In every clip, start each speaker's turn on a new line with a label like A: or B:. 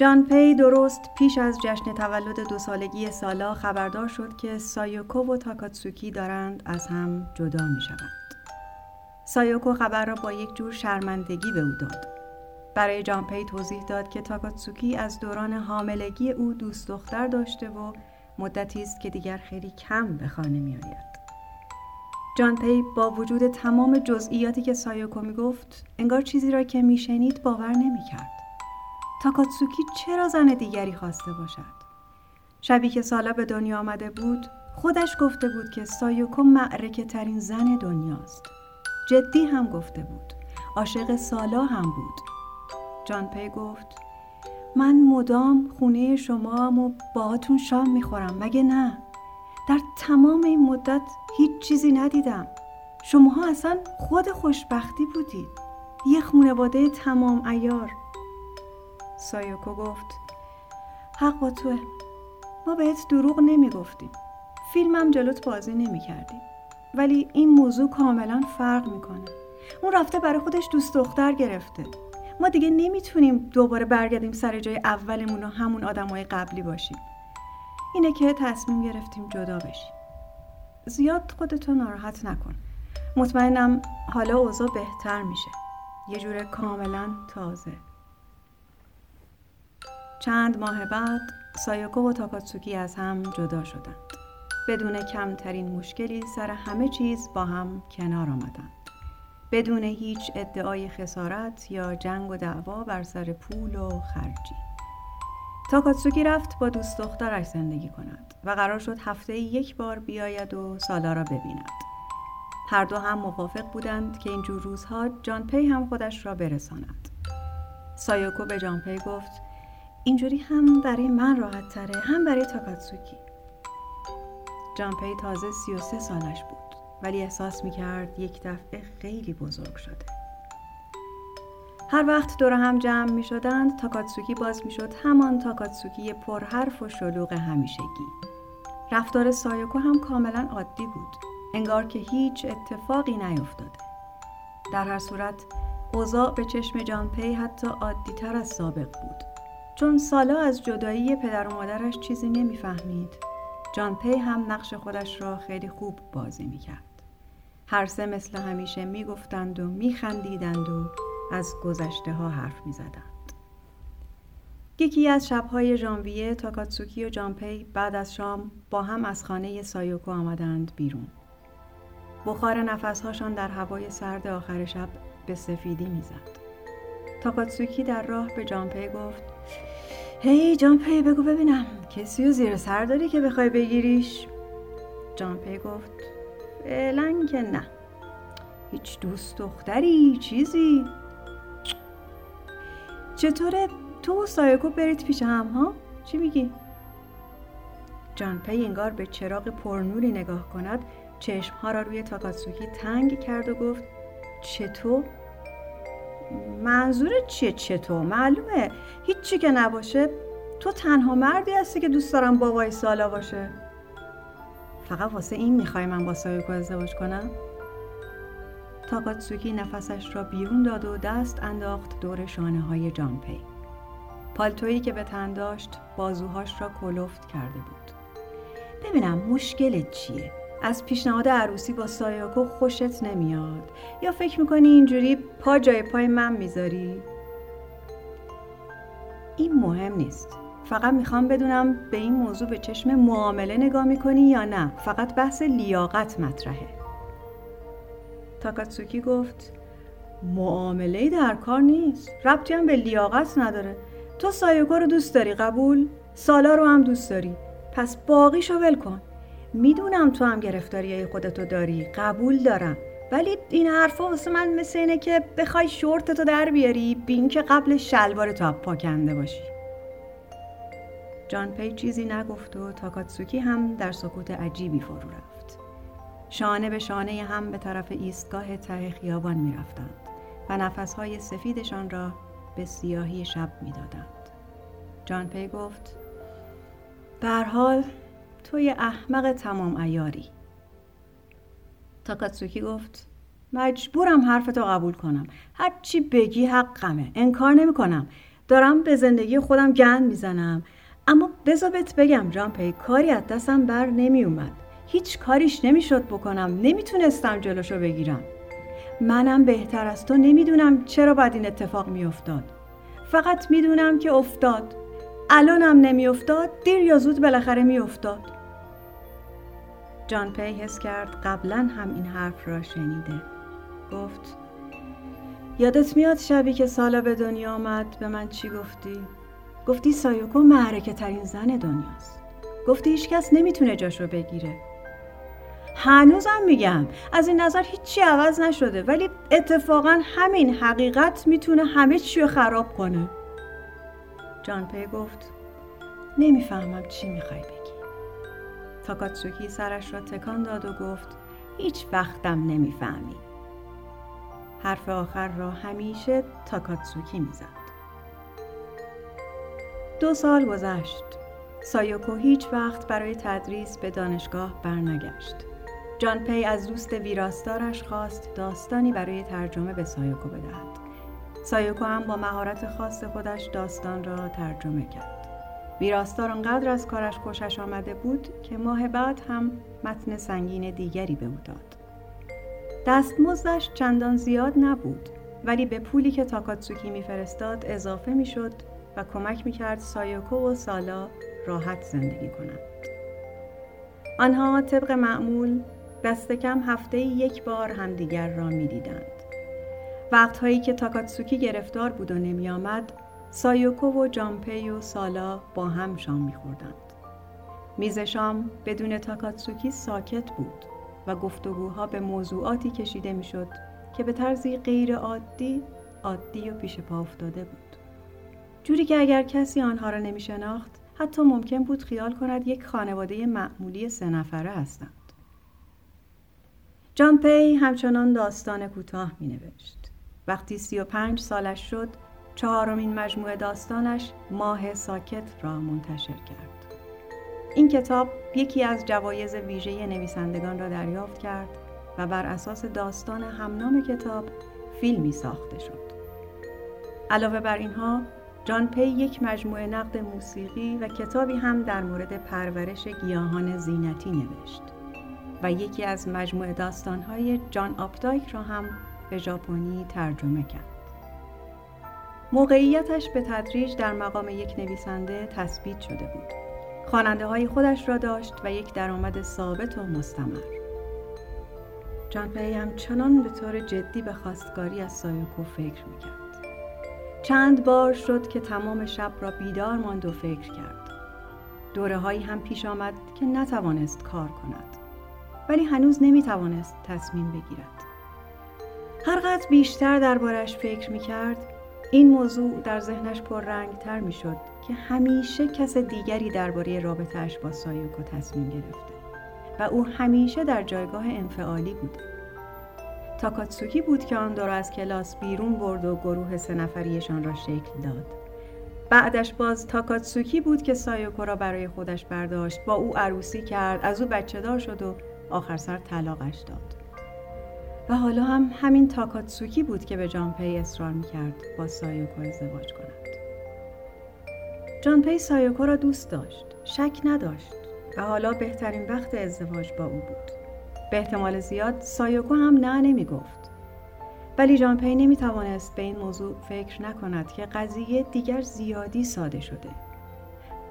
A: جان پی درست پیش از جشن تولد دو سالگی سالا خبردار شد که سایوکو و تاکاتسوکی دارند از هم جدا می شوند. سایوکو خبر را با یک جور شرمندگی به او داد. برای جان پی توضیح داد که تاکاتسوکی از دوران حاملگی او دوست دختر داشته و مدتی است که دیگر خیلی کم به خانه می آید. جان پی با وجود تمام جزئیاتی که سایوکو می گفت انگار چیزی را که می شنید باور نمی کرد. تاکاتسوکی چرا زن دیگری خواسته باشد؟ شبی که سالا به دنیا آمده بود خودش گفته بود که سایوکو معرکه ترین زن دنیاست. جدی هم گفته بود. عاشق سالا هم بود. جان پی گفت من مدام خونه شما و باهاتون شام می‌خورم. مگه نه؟ در تمام این مدت هیچ چیزی ندیدم. شماها اصلا خود خوشبختی بودید. یه خونواده تمام ایار سایوکو گفت حق با توه. ما بهت دروغ نمی‌گفتیم. فیلمم جلوت بازی نمی‌کردیم ولی این موضوع کاملا فرق می‌کنه. اون رفته برای خودش دوست دختر گرفته. ما دیگه نمی‌تونیم دوباره برگردیم سر جای اولمون و همون آدمای قبلی باشیم. اینه که تصمیم گرفتیم جدا بشیم. زیاد خودتو ناراحت نکن. مطمئنم حالا اوضاع بهتر میشه. یه جور کاملا تازه. چند ماه بعد سایوکو و تاکاتسوکی از هم جدا شدند. بدون کمترین مشکلی سر همه چیز با هم کنار آمدند. بدون هیچ ادعای خسارت یا جنگ و دعوا بر سر پول و خرجی. تاکاتسوکی رفت با دوست دخترش زندگی کند و قرار شد هفته یک بار بیاید و سالا را ببیند. هر دو هم موافق بودند که اینجور روزها جان پی هم خودش را برساند. سایوکو به جان پی گفت اینجوری هم برای من راحت تره هم برای تاکاتسوکی. جانپی تازه 33 سالش بود ولی احساس می‌کرد یک دفعه خیلی بزرگ شده. هر وقت دور هم جمع می شدند تاکاتسوکی باز می شد همان تاکاتسوکی پرحرف و شلوغ همیشگی. رفتار سایوکو هم کاملا عادی بود. انگار که هیچ اتفاقی نیفتاده. در هر صورت اوضاع به چشم جانپی حتی عادی تر از سابق بود. چون سالا از جدایی پدر و مادرش چیزی نمی‌فهمید. جان پی هم نقش خودش را خیلی خوب بازی می‌کرد. هر سه مثل همیشه می‌گفتند و میخندیدند و از گذشته ها حرف می‌زدند. یکی از شبهای ژانویه تاکاتسوکی و جانپی بعد از شام با هم از خانه سایوکو آمدند بیرون. بخار نفسهاشان در هوای سرد آخر شب به سفیدی می‌زد. تاکاتسوکی در راه به جانپی گفت هی جانپی بگو ببینم. کسی و زیر سر داری که بخوای بگیریش. جانپی گفت فعلا که نه. هیچ دوست دختری چیزی. چطوره؟ تو و سایوکو برید پیش هم ها؟ چی میگی؟ جانپی انگار به چراغ پرنوری نگاه کند چشمها را روی تاکاتسوکی تنگ کرد و گفت چطور؟ منظورت چیه چطور؟ معلومه هیچی که نباشه تو تنها مردی هستی که دوست دارم بابای سالا باشه فقط واسه این می‌خوای من با سایوکو ازدواج کنم؟ تاکاتسوکی نفسش را بیرون داد و دست انداخت دور شانه های جانپی پالتویی که به تن داشت بازوهاش را کلفت کرده بود ببینم مشکلت چیه؟ از پیشنهاد عروسی با سایاکو خوشت نمیاد. یا فکر می‌کنی اینجوری پا جای پای من می‌ذاری؟ این مهم نیست. فقط می‌خوام بدونم به این موضوع به چشم معامله نگاه می‌کنی یا نه. فقط بحث لیاقت مطرحه. تاکاتسوکی گفت معامله در کار نیست. ربطی هم به لیاقت نداره. تو سایوکو رو دوست داری قبول؟ سالا رو هم دوست داری. پس باقیشو ول کن. می‌دونم تو هم گرفتاری خودتو داری قبول دارم. ولی این حرفا واسه من مثل اینه که بخوای شورتتو در بیاری بی این که قبل شلوارتو کنده باشی. جان پی چیزی نگفت و تاکاتسوکی هم در سکوت عجیبی فرو رفت. شانه به شانه هم به طرف ایستگاه ته خیابان می‌رفتند و نفسهای سفیدشان را به سیاهی شب می‌دادند. جان پی گفت در حال توی احمق تمام ایاری تاکاتسوکی گفت مجبورم حرفتو قبول کنم. هرچی بگی حقمه. انکار نمی کنم دارم به زندگی خودم گند می‌زنم. اما بزا بهت بگم جان پی کاری از دستم بر نمی اومد هیچ کاریش نمی‌شد بکنم. نمی‌تونستم جلوشو بگیرم. منم بهتر از تو نمی‌دونم چرا باید این اتفاق میافتاد. فقط می‌دونم که افتاد. الانم نمیافتاد دیر یا زود بالاخره میافتاد. جان پی حس کرد قبلا هم این حرف را شنیده. گفت یادت میاد شبی که سالا به دنیا آمد؟ به من چی گفتی؟ گفتی سایوکو معرکه ترین زن دنیاست. گفتی هیچ کس نمی‌تونه جاشو بگیره. هنوزم میگم از این نظر هیچی عوض نشده ولی اتفاقا همین حقیقت می‌تونه همه چی رو خراب کنه. جان پی گفت نمی‌فهمم چی می‌خوای بگی. تاکاتسوکی سرش را تکان داد و گفت هیچ وقتم نمی‌فهمی. حرف آخر را همیشه تاکاتسوکی می‌زد. دو سال گذشت. سایوکو هیچ وقت برای تدریس به دانشگاه برنگشت. جان پی از دوست ویراستارش خواست داستانی برای ترجمه به سایوکو بدهد. سایوکو هم با مهارت خاص خودش داستان را ترجمه کرد. ویراستار آنقدر از کارش خوشش آمده بود که ماه بعد هم متن سنگین دیگری به او داد. دستمزدش چندان زیاد نبود ولی به پولی که تاکاتسوکی میفرستاد اضافه می‌شد و کمک می‌کرد سایوکو و سالا راحت زندگی کنند. آنها طبق معمول دست کم هفته‌ای یک بار همدیگر را می‌دیدند. وقتهایی که تاکاتسوکی گرفتار بود و نمی آمد سایوکو و جان پی و سالا با هم شام میخوردند. میز شام بدون تاکاتسوکی ساکت بود و گفتگوها به موضوعاتی کشیده می‌شد که به طرزی غیر عادی عادی و پیش پا افتاده بود. جوری که اگر کسی آنها را نمی شناخت حتی ممکن بود خیال کند یک خانواده معمولی سه نفره هستند. جامپی همچنان داستان کوتاه می نوشت. وقتی سی و پنج سالش شد چهارمین مجموعه داستانش ماه ساکت را منتشر کرد. این کتاب یکی از جوایز ویژه نویسندگان را دریافت کرد و بر اساس داستان همنام کتاب فیلمی ساخته شد. علاوه بر اینها جان پی یک مجموعه نقد موسیقی و کتابی هم در مورد پرورش گیاهان زینتی نوشت و یکی از مجموعه داستانهای جان آپدایک را هم به ژاپنی ترجمه کرد. موقعیتش به تدریج در مقام یک نویسنده تثبیت شده بود. خواننده های خودش را داشت و یک درآمد ثابت و مستمر. جان پی هم چنان به طور جدی به خواستگاری از سایوکو فکر می‌کرد. چند بار شد که تمام شب را بیدار ماند و فکر کرد. دوره هایی هم پیش آمد که نتوانست کار کند. ولی هنوز نمی‌توانست تصمیم بگیرد. هرقدر بیشتر دربارش فکر می‌کرد این موضوع در ذهنش پررنگ تر می شد که همیشه کس دیگری درباره رابطهش با سایوکو تصمیم گرفته. و او همیشه در جایگاه انفعالی بود. تاکاتسوکی بود که او را از کلاس بیرون برد و گروه سه نفریشان را شکل داد. بعدش باز تاکاتسوکی بود که سایوکو را برای خودش برداشت با او عروسی کرد از او بچه دار شد و آخر سر طلاقش داد و حالا هم همین تاکاتسوکی بود که به جانپی اصرار می‌کرد با سایوکو ازدواج کند. جانپی سایوکو را دوست داشت شک نداشت و حالا بهترین وقت ازدواج با او بود. به احتمال زیاد سایوکو هم نه نمی گفت ولی جانپی نمی توانست به این موضوع فکر نکند که قضیه دیگر زیادی ساده شده.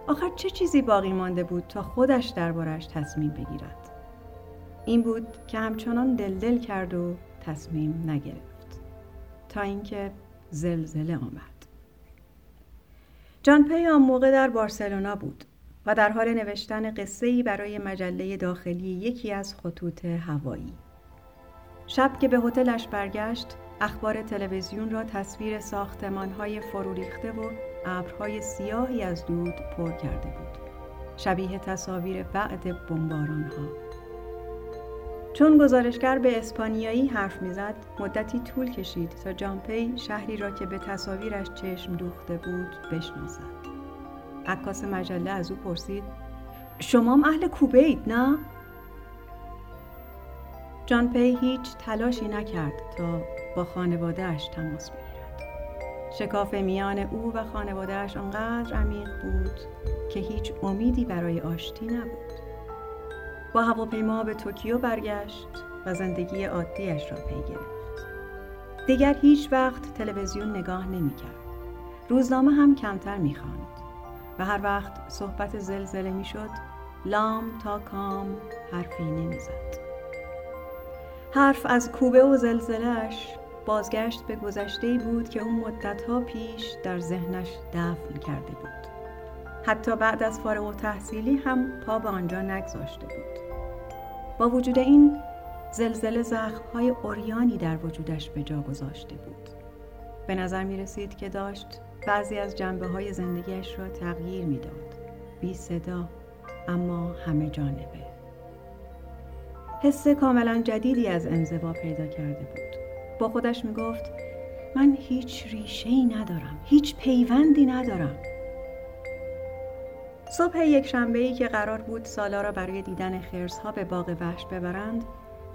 A: آخر چه چیزی باقی مانده بود تا خودش دربارش تصمیم بگیرد؟ این بود که همچنان دلدل کرد و تصمیم نگرفت تا اینکه زلزله آمد جان پی آن موقع در بارسلونا بود و در حال نوشتن قصه برای مجله داخلی یکی از خطوط هوایی. شب که به هتلش برگشت، اخبار تلویزیون را تصویر ساختمانهای فروریخته و ابرهای سیاهی از دود پر کرده بود. شبیه تصاویر بعد بمبارانها. چون گزارشگر به اسپانیایی حرف می‌زد مدتی طول کشید تا جامپی شهری را که به تصاویرش چشم دوخته بود بشناسد عکاس مجله از او پرسید شما اهل کوبه اید نه؟ جان پی هیچ تلاشی نکرد تا با خانوادهش تماس بگیرد. شکاف میان او و خانوادهش آنقدر عمیق بود که هیچ امیدی برای آشتی نبود. با هواپیما به توکیو برگشت و زندگی عادیش را پی گرفت. دیگر هیچ وقت تلویزیون نگاه نمی کرد. روزنامه هم کمتر می خواند. و هر وقت صحبت زلزله می شد لام تا کام حرفی نمی زد. حرف از کوبه و زلزلهش بازگشت به گذشته بود که او مدتها پیش در ذهنش دفن کرده بود. حتی بعد از فارغ و تحصیلی هم پا به آنجا نگذاشته بود. با وجود این زلزله زخمهای اوریانی در وجودش به جا گذاشته بود. به نظر می رسید که داشت بعضی از جنبه های زندگیش را تغییر می‌داد. بی صدا اما همه جانبه. حس کاملا جدیدی از انزوا پیدا کرده بود. با خودش می گفت من هیچ ریشه ای ندارم. هیچ پیوندی ندارم. صبح یک شنبه ای که قرار بود سالا را برای دیدن ها به باغ وحش ببرند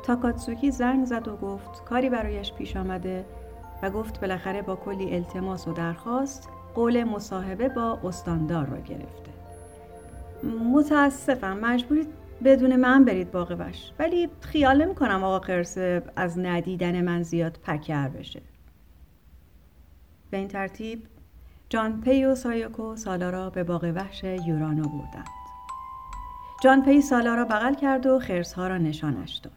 A: تاکاتسوکی زنگ زد و گفت کاری برایش پیش آمده. و گفت بالاخره با کلی التماس و درخواست قول مصاحبه با استاندار را گرفته. متاسفم مجبورید بدون من برید باغ وحش ولی خیال نمی کنم آقا قرصه از ندیدن من زیاد پکر بشه. به این ترتیب جان پی و سایوکو سالا را به باغ وحش اوئنو بردند. جان پی سالا را بغل کرد و خرسها را نشانش داد.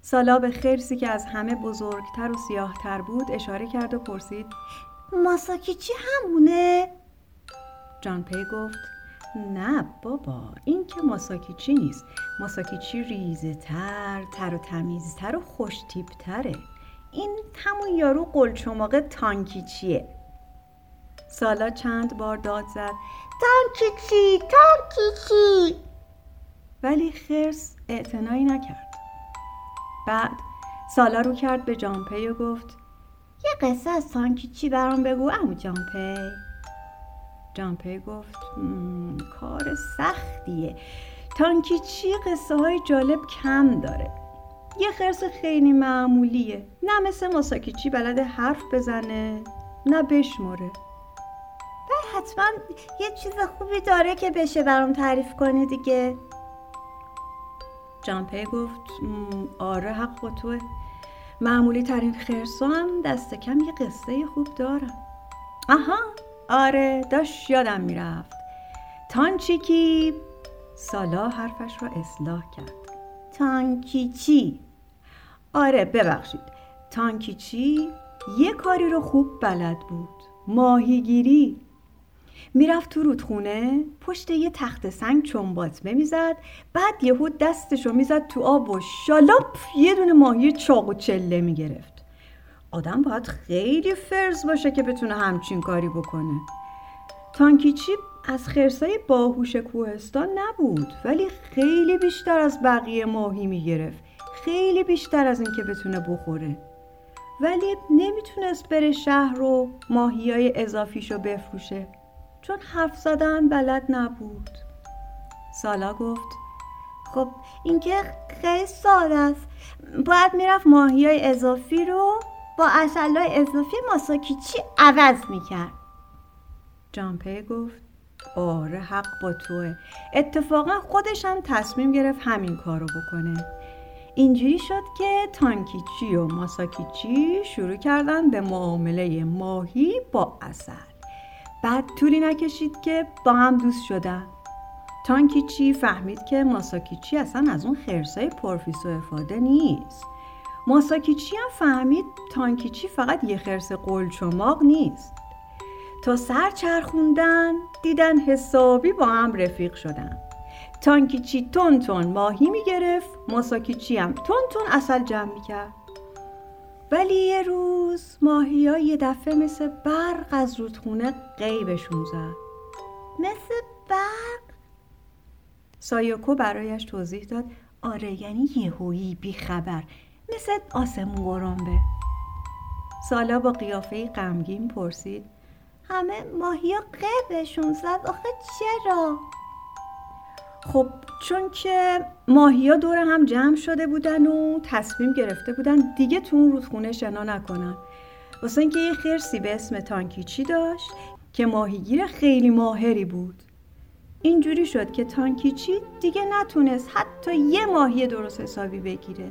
A: سالا به خرسی که از همه بزرگتر و سیاهتر بود اشاره کرد و پرسید ماساکیچی همونه؟ جان پی گفت نه بابا این که ماساکیچی نیست ماساکیچی ریزه تر و تمیزتر و خوشتیبتره این همون یارو قلچماق تانکیچیه سالا چند بار داد زد. تانکیچی تانکیچی ولی خرس اعتنایی نکرد. بعد سالا رو کرد به جامپی و گفت یه قصه از تانکیچی برام بگو امو جامپی. جامپی گفت کار سختیه. تانکیچی قصه های جالب کم داره. یه خرس خیلی معمولیه. نه مثل ماساکیچی بلد حرف بزنه نه بشمره. حتما یه چیز خوبی داره که بشه برام تعریف کنی دیگه. جانپی گفت آره حق با توه. معمولی ترین خرسا هم دست کم یه قصه خوب دارم. آها آره داشت یادم می‌رفت. تانچیکی سالا حرفش را اصلاح کرد. تانکیچی؟ آره ببخشید. تانکیچی یه کاری رو خوب بلد بود. ماهیگیری. می‌رفت تو رودخونه پشت یه تخت سنگ چنباتمه می‌زد بعد یهو دستشو می‌زد تو آب و شالاپ یه دونه ماهی چاق و چله می‌گرفت. آدم باید خیلی فرز باشه که بتونه همچین کاری بکنه. تانکیچی از خرسای باهوش کوهستان نبود ولی خیلی بیشتر از بقیه ماهی می‌گرفت. خیلی بیشتر از اینکه بتونه بخوره. ولی نمی‌تونست بره شهر رو ماهی های اضافیشو بفروشه. چون حرف زدن بلد نبود. سالا گفت
B: خب اینکه خیلی ساده است. باید می‌رفت ماهی های اضافی رو با اصل های اضافی ماساکیچی عوض می‌کرد.
A: جامپه گفت آره حق با توه. اتفاقا خودش هم تصمیم گرفت همین کارو بکنه. اینجوری شد که تانکیچی و ماساکیچی شروع کردن به معامله ماهی با اصل بعد طولی نکشید که با هم دوست شدن. تانکیچی فهمید که ماساکیچی اصلا از اون خرسای پرفیس و افاده نیست. ماساکیچی هم فهمید تانکیچی فقط یه خرس قلچماق نیست. تا سر چرخوندن دیدن حسابی با هم رفیق شدن. تانکیچی تون تون ماهی می‌گرفت ماساکیچی هم تون تون اصل جمع می‌کرد. ولی یه روز ماهی ها یه دفعه مثل برق از رودخونه قیبشون زد.
B: مثل برق؟
A: سایوکو برایش توضیح داد آره یعنی یهویی بیخبر مثل آسمون گرنبه سالا با قیافه غمگین پرسید
B: همه ماهی ها قیبشون زد؟ آخه چرا؟
A: خب چون که ماهیا دور هم جمع شده بودن و تصمیم گرفته بودن دیگه تو اون رودخونه شنا نکنن. واسه اینکه یه خرسی به اسم تانکیچی داشت که ماهیگیر خیلی ماهری بود. اینجوری شد که تانکیچی دیگه نتونست حتی یه ماهی درست حسابی بگیره.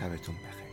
C: sabes tú un peje.